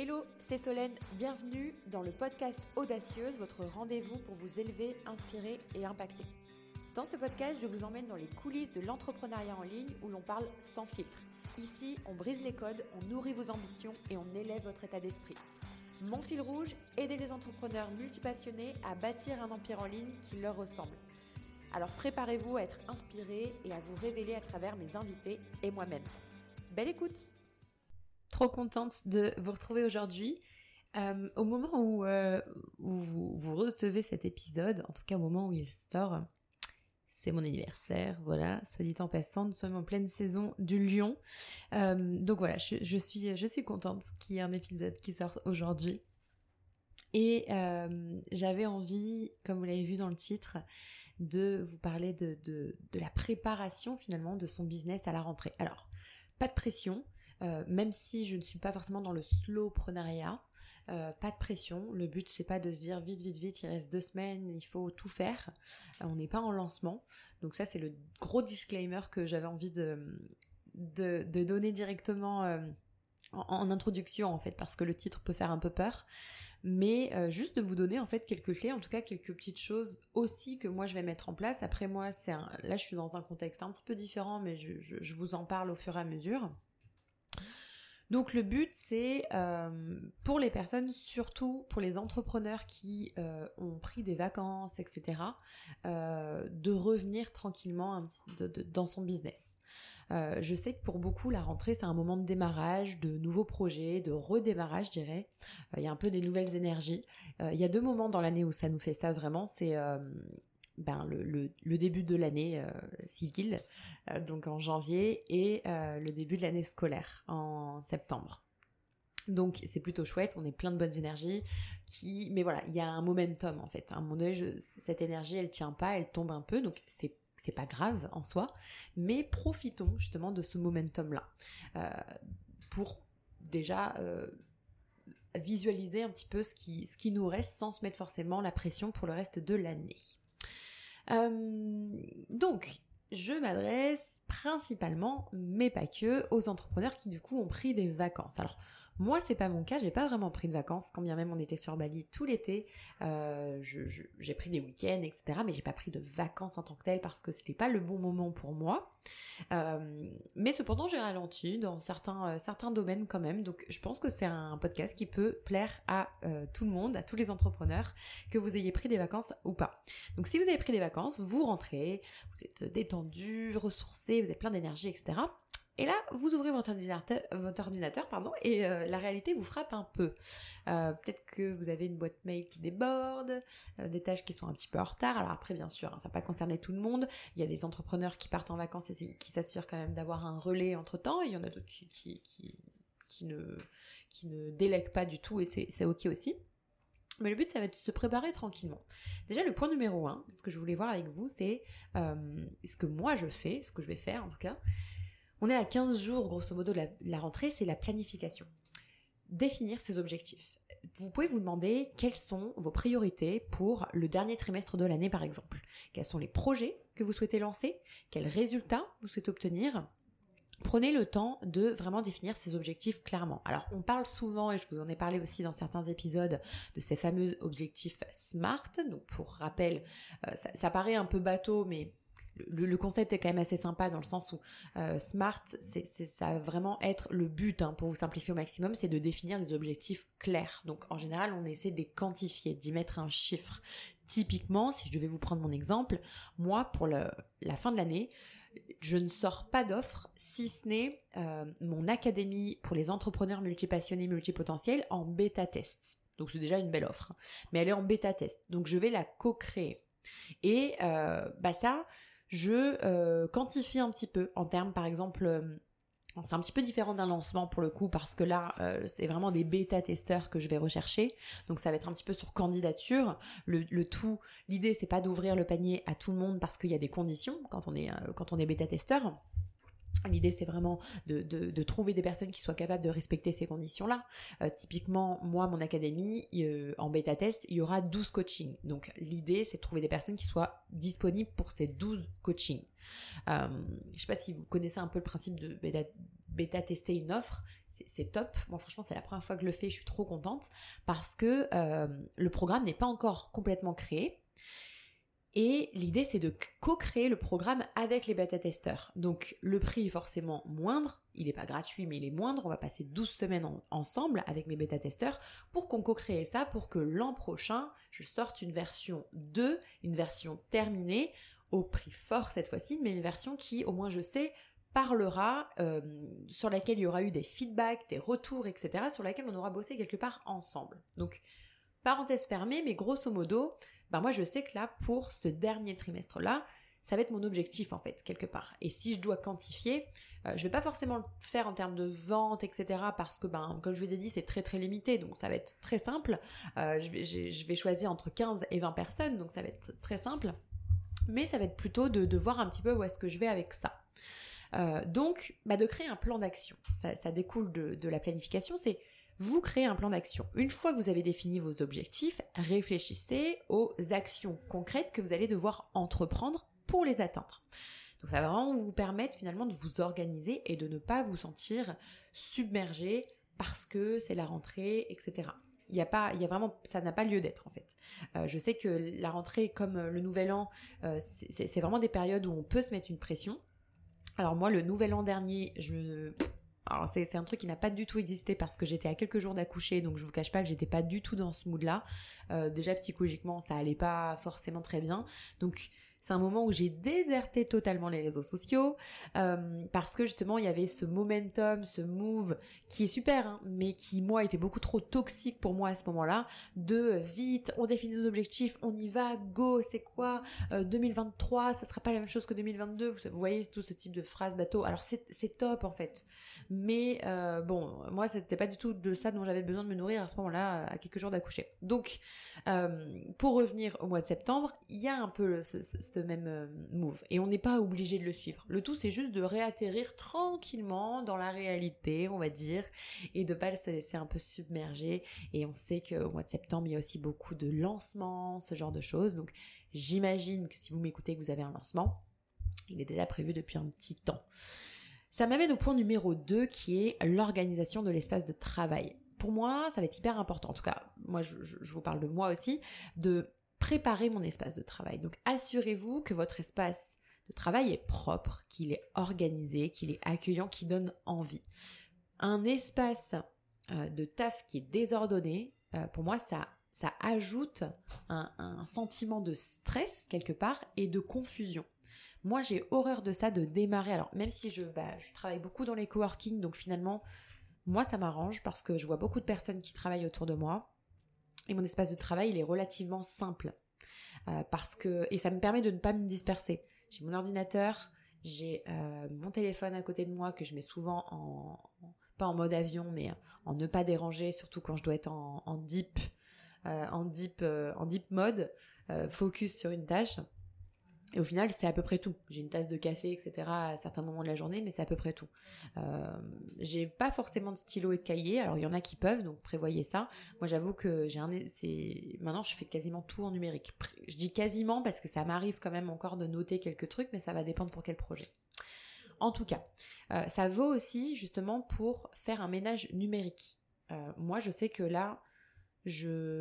Hello, c'est Solène, bienvenue dans le podcast Audacieuse, votre rendez-vous pour vous élever, inspirer et impacter. Dans ce podcast, je vous emmène dans les coulisses de l'entrepreneuriat en ligne où l'on parle sans filtre. Ici, on brise les codes, on nourrit vos ambitions et on élève votre état d'esprit. Mon fil rouge, aider les entrepreneurs multipassionnés à bâtir un empire en ligne qui leur ressemble. Alors préparez-vous à être inspiré et à vous révéler à travers mes invités et moi-même. Belle écoute Trop contente de vous retrouver aujourd'hui. Euh, au moment où, euh, vous, recevez cet épisode, en tout cas au moment où il sort, c'est mon anniversaire, voilà, soit dit en passant, nous sommes en pleine saison du lion. Euh, donc voilà, je, suis, je suis contente qu'il y ait un épisode qui sorte aujourd'hui. Et j'avais envie, comme vous l'avez vu dans le titre, de vous parler de, de, la préparation finalement de son business à la rentrée. Alors, pas de pression, euh, même si je ne suis pas forcément dans le slow prenariat, euh, pas de pression. Le but c'est pas de se dire vite, vite, vite, il reste deux semaines, il faut tout faire. Euh, on n'est pas en lancement. Donc ça c'est le gros disclaimer que j'avais envie de, de, donner directement en, introduction en fait, parce que le titre peut faire un peu peur. Mais juste de vous donner en fait quelques clés, en tout cas quelques petites choses aussi que moi je vais mettre en place. Après moi, c'est là je suis dans un contexte un petit peu différent, mais je, je vous en parle au fur et à mesure. Donc le but c'est euh, pour les personnes, surtout pour les entrepreneurs qui euh, ont pris des vacances, etc., euh, de revenir tranquillement dans son business. je sais que pour beaucoup la rentrée c'est un moment de démarrage, de nouveaux projets, de redémarrage je dirais. Il y a un peu des nouvelles énergies. Il y a deux moments dans l'année où ça nous fait ça vraiment, c'est ben, le, le, début de l'année euh, civile, euh, donc en janvier, et euh, le début de l'année scolaire en septembre. Donc c'est plutôt chouette, on est plein de bonnes énergies, qui, mais voilà, il y a un momentum en fait. À mon œil, cette énergie, elle tient pas, elle tombe un peu, donc c'est c'est pas grave en soi, mais profitons justement de ce momentum là pour déjà visualiser un petit peu ce qui, ce qui nous reste sans se mettre forcément la pression pour le reste de l'année. Euh, donc, je m'adresse principalement, mais pas que, aux entrepreneurs qui du coup ont pris des vacances. Moi, c'est pas mon cas, j'ai pas vraiment pris de vacances, quand bien même on était sur Bali tout l'été. Euh, j'ai pris des week-ends, etc. Mais j'ai pas pris de vacances en tant que tel parce que c'était pas le bon moment pour moi. Euh, mais cependant, j'ai ralenti dans certains euh, certains domaines quand même. Donc, je pense que c'est un podcast qui peut plaire à tout le monde, à tous les entrepreneurs, que vous ayez pris des vacances ou pas. Donc, si vous avez pris des vacances, vous rentrez, vous êtes détendu, ressourcé, vous avez plein d'énergie, etc. Et là, vous ouvrez votre ordinateur, votre ordinateur pardon, et euh, la réalité vous frappe un peu. Euh, peut-être que vous avez une boîte mail qui déborde, euh, des tâches qui sont un petit peu en retard. Alors après, bien sûr, hein, ça va pas concerner tout le monde. Il y a des entrepreneurs qui partent en vacances et qui s'assurent quand même d'avoir un relais entre temps. il y en a d'autres qui, ne, qui délèguent pas du tout et c'est ok aussi. Mais le but, ça va être de se préparer tranquillement. Déjà, le point numéro un, ce que je voulais voir avec vous, c'est ce que moi je fais, ce que je vais faire en tout cas, on est à 15 jours, grosso modo, de la, rentrée, c'est la planification. Définir ses objectifs. Vous pouvez vous demander quelles sont vos priorités pour le dernier trimestre de l'année, par exemple. Quels sont les projets que vous souhaitez lancer? Quels résultats vous souhaitez obtenir? Prenez le temps de vraiment définir ces objectifs clairement. Alors, on parle souvent, et je vous en ai parlé aussi dans certains épisodes, de ces fameux objectifs SMART. Donc, pour rappel, euh, ça, ça paraît un peu bateau, mais le, concept est quand même assez sympa dans le sens où euh, smart, ça va vraiment être le but hein, pour vous simplifier au maximum, c'est de définir des objectifs clairs. Donc en général, on essaie de les quantifier, d'y mettre un chiffre. Typiquement, si je devais vous prendre mon exemple, moi pour la fin de l'année, je ne sors pas d'offre si ce n'est euh, mon académie pour les entrepreneurs multipassionnés multipotentiels en bêta test. Donc c'est déjà une belle offre, hein. mais elle est en bêta test. Donc je vais la co-créer. Et euh, bah ça, je euh, quantifie un petit peu. En termes, par exemple, euh, c'est un petit peu différent d'un lancement pour le coup parce que là euh, c'est vraiment des bêta testeurs que je vais rechercher. Donc ça va être un petit peu sur candidature. Le, le tout l'idée c'est pas d'ouvrir le panier à tout le monde parce qu'il y a des conditions quand on est bêta testeur L'idée, c'est vraiment de, trouver des personnes qui soient capables de respecter ces conditions-là. Euh, typiquement, moi, mon académie, euh, en bêta test, il y aura 12 coachings. Donc, l'idée, c'est de trouver des personnes qui soient disponibles pour ces 12 coachings. Euh, je sais pas si vous connaissez un peu le principe de bêta, bêta tester une offre. c'est top. Moi, franchement, c'est la première fois que je le fais, je suis trop contente parce que le programme n'est pas encore complètement créé. Et l'idée, c'est de co-créer le programme avec les bêta-testeurs. Donc, le prix est forcément moindre. Il n'est pas gratuit, mais il est moindre. On va passer 12 semaines ensemble avec mes bêta-testeurs pour qu'on co-crée ça, pour que l'an prochain, je sorte une version 2, une version terminée, au prix fort cette fois-ci, mais une version qui, au moins je sais, parlera, euh, sur laquelle il y aura eu des feedbacks, des retours, etc., sur laquelle on aura bossé quelque part ensemble. Donc, parenthèse fermée, mais grosso modo, ben moi je sais que là, pour ce dernier trimestre-là, ça va être mon objectif en fait, quelque part. Et si je dois quantifier, euh, je vais pas forcément le faire en termes de vente, etc. Parce que, ben, comme je vous ai dit, c'est très très limité, donc ça va être très simple. Euh, je, vais, choisir entre 15 et 20 personnes, donc ça va être très simple. Mais ça va être plutôt de, de voir un petit peu où est-ce que je vais avec ça. Euh, donc, bah, de créer un plan d'action. Ça, découle de, la planification, c'est vous créez un plan d'action. Une fois que vous avez défini vos objectifs, réfléchissez aux actions concrètes que vous allez devoir entreprendre pour les atteindre. Donc ça va vraiment vous permettre finalement de vous organiser et de ne pas vous sentir submergé parce que c'est la rentrée, etc. Il y a pas, il y a vraiment, ça n'a pas lieu d'être en fait. Euh, je sais que la rentrée comme le nouvel an, euh, c'est vraiment des périodes où on peut se mettre une pression. Alors moi, le nouvel an dernier, je... Alors c'est un truc qui n'a pas du tout existé parce que j'étais à quelques jours d'accoucher, donc je vous cache pas que j'étais pas du tout dans ce mood-là. Euh, déjà psychologiquement, ça allait pas forcément très bien. Donc c'est un moment où j'ai déserté totalement les réseaux sociaux euh, parce que justement il y avait ce momentum, ce move qui est super, hein, mais qui moi était beaucoup trop toxique pour moi à ce moment-là. De vite, on définit nos objectifs, on y va, go, c'est quoi 2023, ça sera pas la même chose que 2022. Vous, voyez tout ce type de phrases bateau. Alors c'est top en fait, mais euh, bon, moi c'était pas du tout de ça dont j'avais besoin de me nourrir à ce moment-là, à quelques jours d'accoucher. Donc euh, pour revenir au mois de septembre, il y a un peu ce, même euh, move. Et on n'est pas obligé de le suivre. Le tout, c'est juste de réatterrir tranquillement dans la réalité, on va dire, et de pas se laisser un peu submerger. Et on sait qu'au mois de septembre, il y a aussi beaucoup de lancements, ce genre de choses. Donc j'imagine que si vous m'écoutez que vous avez un lancement, il est déjà prévu depuis un petit temps. Ça m'amène au point numéro 2 qui est l'organisation de l'espace de travail pour moi, ça va être hyper important. En tout cas, moi, je, vous parle de moi aussi, de préparer mon espace de travail. Donc, assurez-vous que votre espace de travail est propre, qu'il est organisé, qu'il est accueillant, qu'il donne envie. Un espace euh, de taf qui est désordonné, euh, pour moi, ça, ça ajoute un, sentiment de stress quelque part et de confusion. Moi, j'ai horreur de ça, de démarrer. Alors, même si je, bah, je travaille beaucoup dans les coworking, donc finalement, moi, ça m'arrange parce que je vois beaucoup de personnes qui travaillent autour de moi et mon espace de travail, il est relativement simple. Euh, parce que et ça me permet de ne pas me disperser. J'ai mon ordinateur, j'ai euh, mon téléphone à côté de moi que je mets souvent en pas en mode avion mais en ne pas déranger surtout quand je dois être en, deep en deep euh, en deep mode focus sur une tâche et au final, c'est à peu près tout. J'ai une tasse de café, etc. à certains moments de la journée, mais c'est à peu près tout. Euh, j'ai pas forcément de stylo et de cahier. Alors il y en a qui peuvent, donc prévoyez ça. Moi, j'avoue que j'ai un, maintenant je fais quasiment tout en numérique. Je dis quasiment parce que ça m'arrive quand même encore de noter quelques trucs, mais ça va dépendre pour quel projet. En tout cas, euh, ça vaut aussi justement pour faire un ménage numérique. Euh, moi, je sais que là,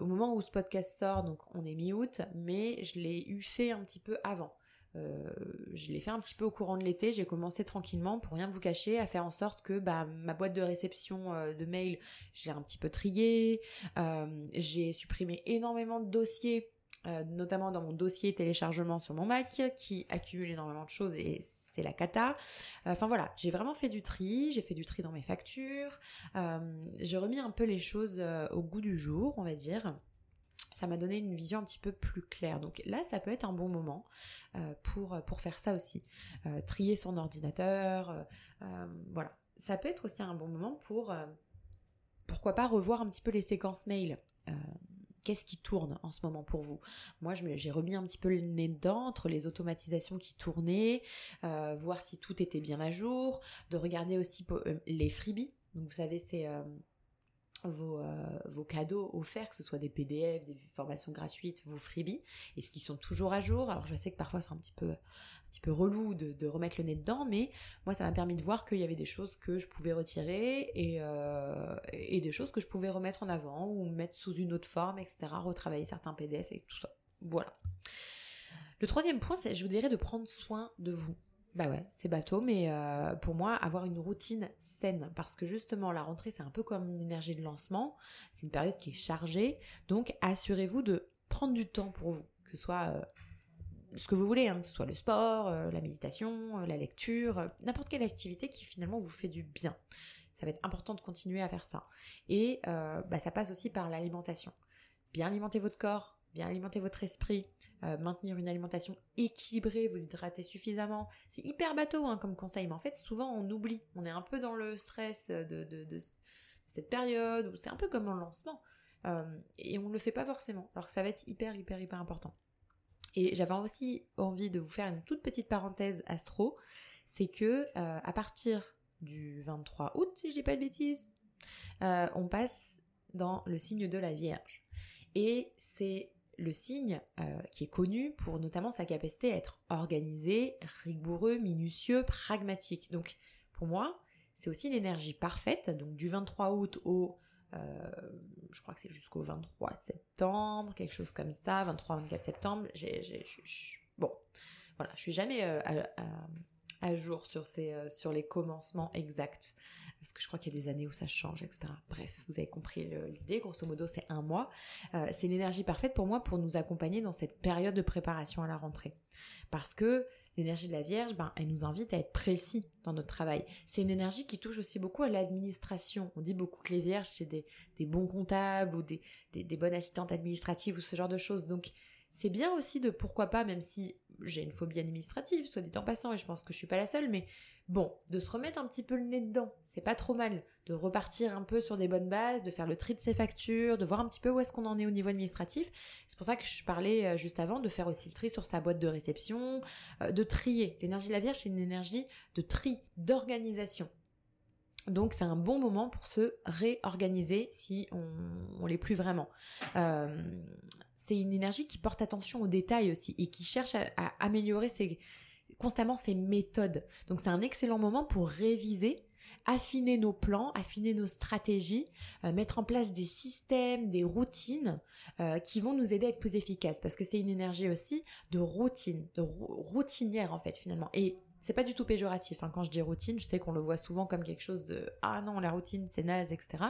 au moment où ce podcast sort, donc on est mi-août, mais je l'ai eu fait un petit peu avant. Euh, je l'ai fait un petit peu au courant de l'été, j'ai commencé tranquillement, pour rien vous cacher, à faire en sorte que bah, ma boîte de réception euh, de mail, j'ai un petit peu trié, euh, j'ai supprimé énormément de dossiers, notamment dans mon dossier téléchargement sur mon Mac, qui accumule énormément de choses et c'est la cata. Enfin voilà, j'ai vraiment fait du tri, j'ai fait du tri dans mes factures, j'ai remis un peu les choses au goût du jour, on va dire. Ça m'a donné une vision un petit peu plus claire. Donc là, ça peut être un bon moment euh, pour, pour faire ça aussi. trier son ordinateur, voilà. Ça peut être aussi un bon moment pour, pourquoi pas, revoir un petit peu les séquences mail qu'est-ce qui tourne en ce moment pour vous? Moi, j'ai remis un petit peu le nez dedans entre les automatisations qui tournaient, euh, voir si tout était bien à jour, de regarder aussi euh, les freebies. Donc, vous savez, c'est euh, vos, euh, vos, cadeaux offerts, que ce soit des PDF, des formations gratuites, vos freebies, et ce qui sont toujours à jour. Alors je sais que parfois c'est un petit peu, un petit peu relou de, remettre le nez dedans, mais moi ça m'a permis de voir qu'il y avait des choses que je pouvais retirer et, euh, et des choses que je pouvais remettre en avant ou mettre sous une autre forme, etc. Retravailler certains PDF et tout ça. Voilà. Le troisième point, c'est, je vous dirais, de prendre soin de vous. Bah ouais, c'est bateau, mais euh, pour moi, avoir une routine saine, parce que justement, la rentrée, c'est un peu comme une énergie de lancement, c'est une période qui est chargée, donc assurez-vous de prendre du temps pour vous, que ce soit euh, ce que vous voulez, hein, que ce soit le sport, euh, la méditation, la lecture, n'importe quelle activité qui finalement vous fait du bien. Ça va être important de continuer à faire ça. Et bah, ça passe aussi par l'alimentation. Bien alimenter votre corps, bien alimenter votre esprit, euh, maintenir une alimentation équilibrée, vous hydrater suffisamment. C'est hyper bateau hein, comme conseil, mais en fait souvent on oublie, on est un peu dans le stress de, cette période, où c'est un peu comme un lancement, euh, et on ne le fait pas forcément, alors que ça va être hyper hyper hyper important. Et j'avais aussi envie de vous faire une toute petite parenthèse astro, c'est que euh, à partir du 23 août, si je dis pas de bêtises, on passe dans le signe de la Vierge. Et c'est le signe euh, qui est connu pour notamment sa capacité à être organisé, rigoureux, minutieux, pragmatique. Donc pour moi, c'est aussi l'énergie parfaite, donc du 23 août au, euh, je crois que c'est jusqu'au 23 septembre, quelque chose comme ça, 23-24 septembre. Bon, voilà, je suis jamais euh, à, jour sur les commencements exacts parce que je crois qu'il y a des années où ça change, etc. Bref, vous avez compris l'idée, grosso modo c'est un mois. Euh, c'est l'énergie parfaite pour moi pour nous accompagner dans cette période de préparation à la rentrée. Parce que l'énergie de la Vierge, ben, elle nous invite à être précis dans notre travail. C'est une énergie qui touche aussi beaucoup à l'administration. On dit beaucoup que les Vierges, c'est des, bons comptables ou des, des bonnes assistantes administratives ou ce genre de choses. Donc, c'est bien aussi de, pourquoi pas, même si j'ai une phobie administrative, soit dit en passant, et je pense que je suis pas la seule, mais bon, de se remettre un petit peu le nez dedans, c'est pas trop mal, de repartir un peu sur des bonnes bases, de faire le tri de ses factures, de voir un petit peu où est-ce qu'on en est au niveau administratif. C'est pour ça que je parlais euh, juste avant de faire aussi le tri sur sa boîte de réception, euh, de trier. L'énergie de la Vierge, c'est une énergie de tri, d'organisation. Donc c'est un bon moment pour se réorganiser si on, ne l'est plus vraiment. Euh, c'est une énergie qui porte attention aux détails aussi et qui cherche à, améliorer constamment ses méthodes. Donc c'est un excellent moment pour réviser affiner nos plans, affiner nos stratégies, euh, mettre en place des systèmes, des routines euh, qui vont nous aider à être plus efficaces parce que c'est une énergie aussi de routine, de routinière en fait finalement. Et c'est pas du tout péjoratif. Hein. Quand je dis routine, je sais qu'on le voit souvent comme quelque chose de ah non la routine c'est naze etc.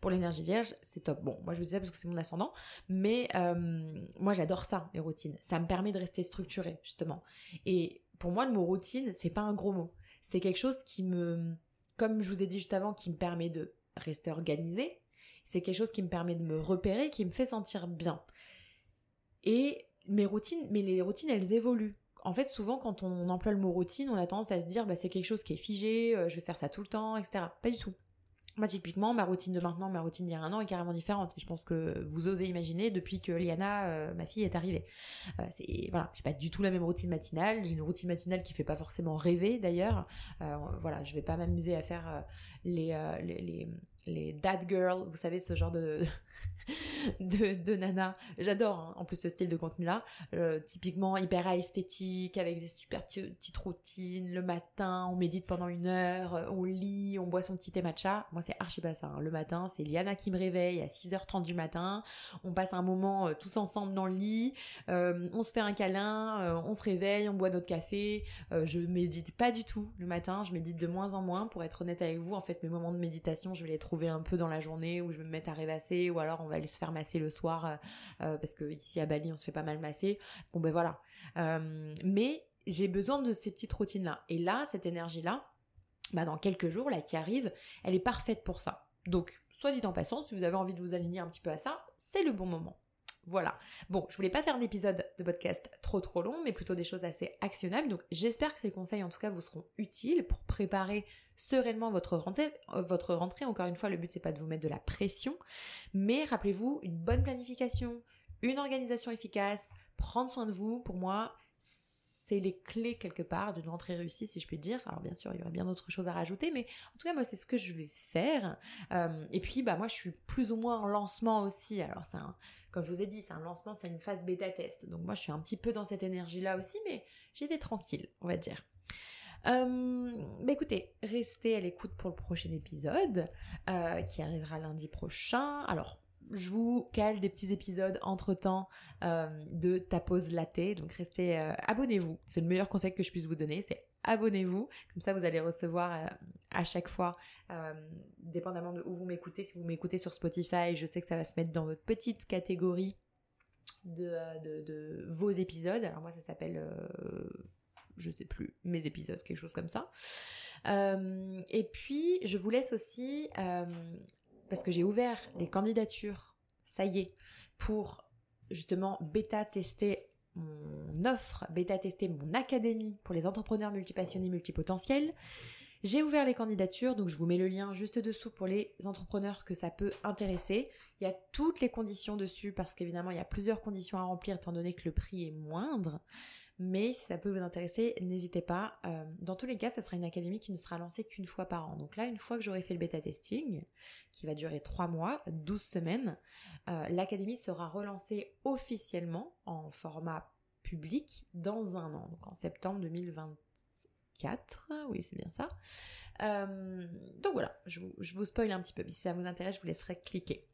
Pour l'énergie vierge c'est top. Bon moi je vous dis ça parce que c'est mon ascendant, mais euh, moi j'adore ça les routines. Ça me permet de rester structuré justement. Et pour moi le mot routine c'est pas un gros mot. C'est quelque chose qui me, comme je vous ai dit juste avant, qui me permet de rester organisé. C'est quelque chose qui me permet de me repérer, qui me fait sentir bien. Et mes routines, mais les routines elles évoluent en fait, souvent, quand on emploie le mot routine, on a tendance à se dire, bah, c'est quelque chose qui est figé, euh, je vais faire ça tout le temps, etc. Pas du tout. Moi, typiquement, ma routine de maintenant, ma routine d'il y a un an est carrément différente. Et je pense que vous osez imaginer depuis que Liana, euh, ma fille, est arrivée. Euh, c'est voilà, j'ai pas du tout la même routine matinale. J'ai une routine matinale qui fait pas forcément rêver d'ailleurs. voilà, je vais pas m'amuser à faire les, les, les les dad girls, vous savez ce genre de de, de nana. J'adore hein, en plus ce style de contenu-là. Euh, typiquement hyper esthétique, avec des super petites routines. Le matin, on médite pendant une heure, euh, on lit, on boit son petit thé matcha. Moi, c'est archi pas ça. Hein. Le matin, c'est Liana qui me réveille à 6h30 du matin. On passe un moment euh, tous ensemble dans le lit. on se fait un câlin, on se réveille, on boit notre café. je médite pas du tout le matin. Je médite de moins en moins. Pour être honnête avec vous, en fait, mes moments de méditation, je vais les trouver un peu dans la journée où je vais me mettre à rêvasser ou alors on va aller se faire masser le soir euh, euh, parce que ici à Bali on se fait pas mal masser. Bon ben voilà. Euh, mais j'ai besoin de ces petites routines là. Et là, cette énergie là, bah dans quelques jours là qui arrive, elle est parfaite pour ça. Donc, soit dit en passant, si vous avez envie de vous aligner un petit peu à ça, c'est le bon moment. Voilà. Bon, je voulais pas faire d'épisode de podcast trop trop long, mais plutôt des choses assez actionnables. Donc j'espère que ces conseils en tout cas vous seront utiles pour préparer sereinement votre rentrée. Euh, votre rentrée. Encore une fois, le but c'est pas de vous mettre de la pression, mais rappelez-vous une bonne planification, une organisation efficace, prendre soin de vous. Pour moi, c'est les clés quelque part d'une rentrée réussie, si je puis dire. Alors bien sûr, il y aura bien d'autres choses à rajouter, mais en tout cas, moi, c'est ce que je vais faire. Euh, et puis, bah moi, je suis plus ou moins en lancement aussi. Alors, c'est comme je vous ai dit, c'est un lancement, c'est une phase bêta test. Donc moi, je suis un petit peu dans cette énergie-là aussi, mais j'y vais tranquille, on va dire. Euh, bah écoutez, restez à l'écoute pour le prochain épisode euh, qui arrivera lundi prochain. Alors, je vous cale des petits épisodes entre temps euh, de ta pause latte. Donc restez, euh, abonnez-vous. C'est le meilleur conseil que je puisse vous donner, c'est abonnez-vous. Comme ça, vous allez recevoir euh, à chaque fois, dépendamment de où vous m'écoutez. Si vous m'écoutez sur Spotify, je sais que ça va se mettre dans votre petite catégorie de, de, vos épisodes. Alors moi, ça s'appelle, je sais plus, mes épisodes, quelque chose comme ça. et puis, je vous laisse aussi parce que j'ai ouvert les candidatures, ça y est, pour justement bêta-tester mon offre, bêta-tester mon académie pour les entrepreneurs multipassionnés multipotentiels. J'ai ouvert les candidatures, donc je vous mets le lien juste dessous pour les entrepreneurs que ça peut intéresser. Il y a toutes les conditions dessus parce qu'évidemment il y a plusieurs conditions à remplir étant donné que le prix est moindre. Mais si ça peut vous intéresser, n'hésitez pas. Euh, dans tous les cas, ça sera une académie qui ne sera lancée qu'une fois par an. Donc là, une fois que j'aurai fait le bêta testing, qui va durer 3 mois, 12 semaines, euh, l'académie sera relancée officiellement en format public dans un an, donc en septembre 2024. Oui, c'est bien ça. Euh, donc voilà, je vous, je vous spoil un petit peu. Si ça vous intéresse, je vous laisserai cliquer.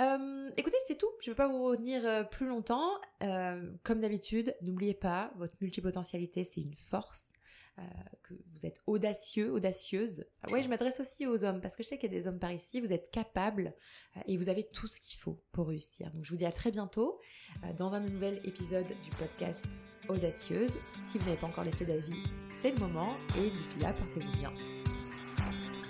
Euh, écoutez, c'est tout. Je ne veux pas vous retenir euh, plus longtemps. Euh, comme d'habitude, n'oubliez pas, votre multipotentialité, c'est une force. que vous êtes audacieux, audacieuse. Ah ouais, je m'adresse aussi aux hommes parce que je sais qu'il y a des hommes par ici. Vous êtes capables et vous avez tout ce qu'il faut pour réussir. Donc, je vous dis à très bientôt dans un nouvel épisode du podcast Audacieuse. Si vous n'avez pas encore laissé d'avis, c'est le moment. Et d'ici là, portez-vous bien.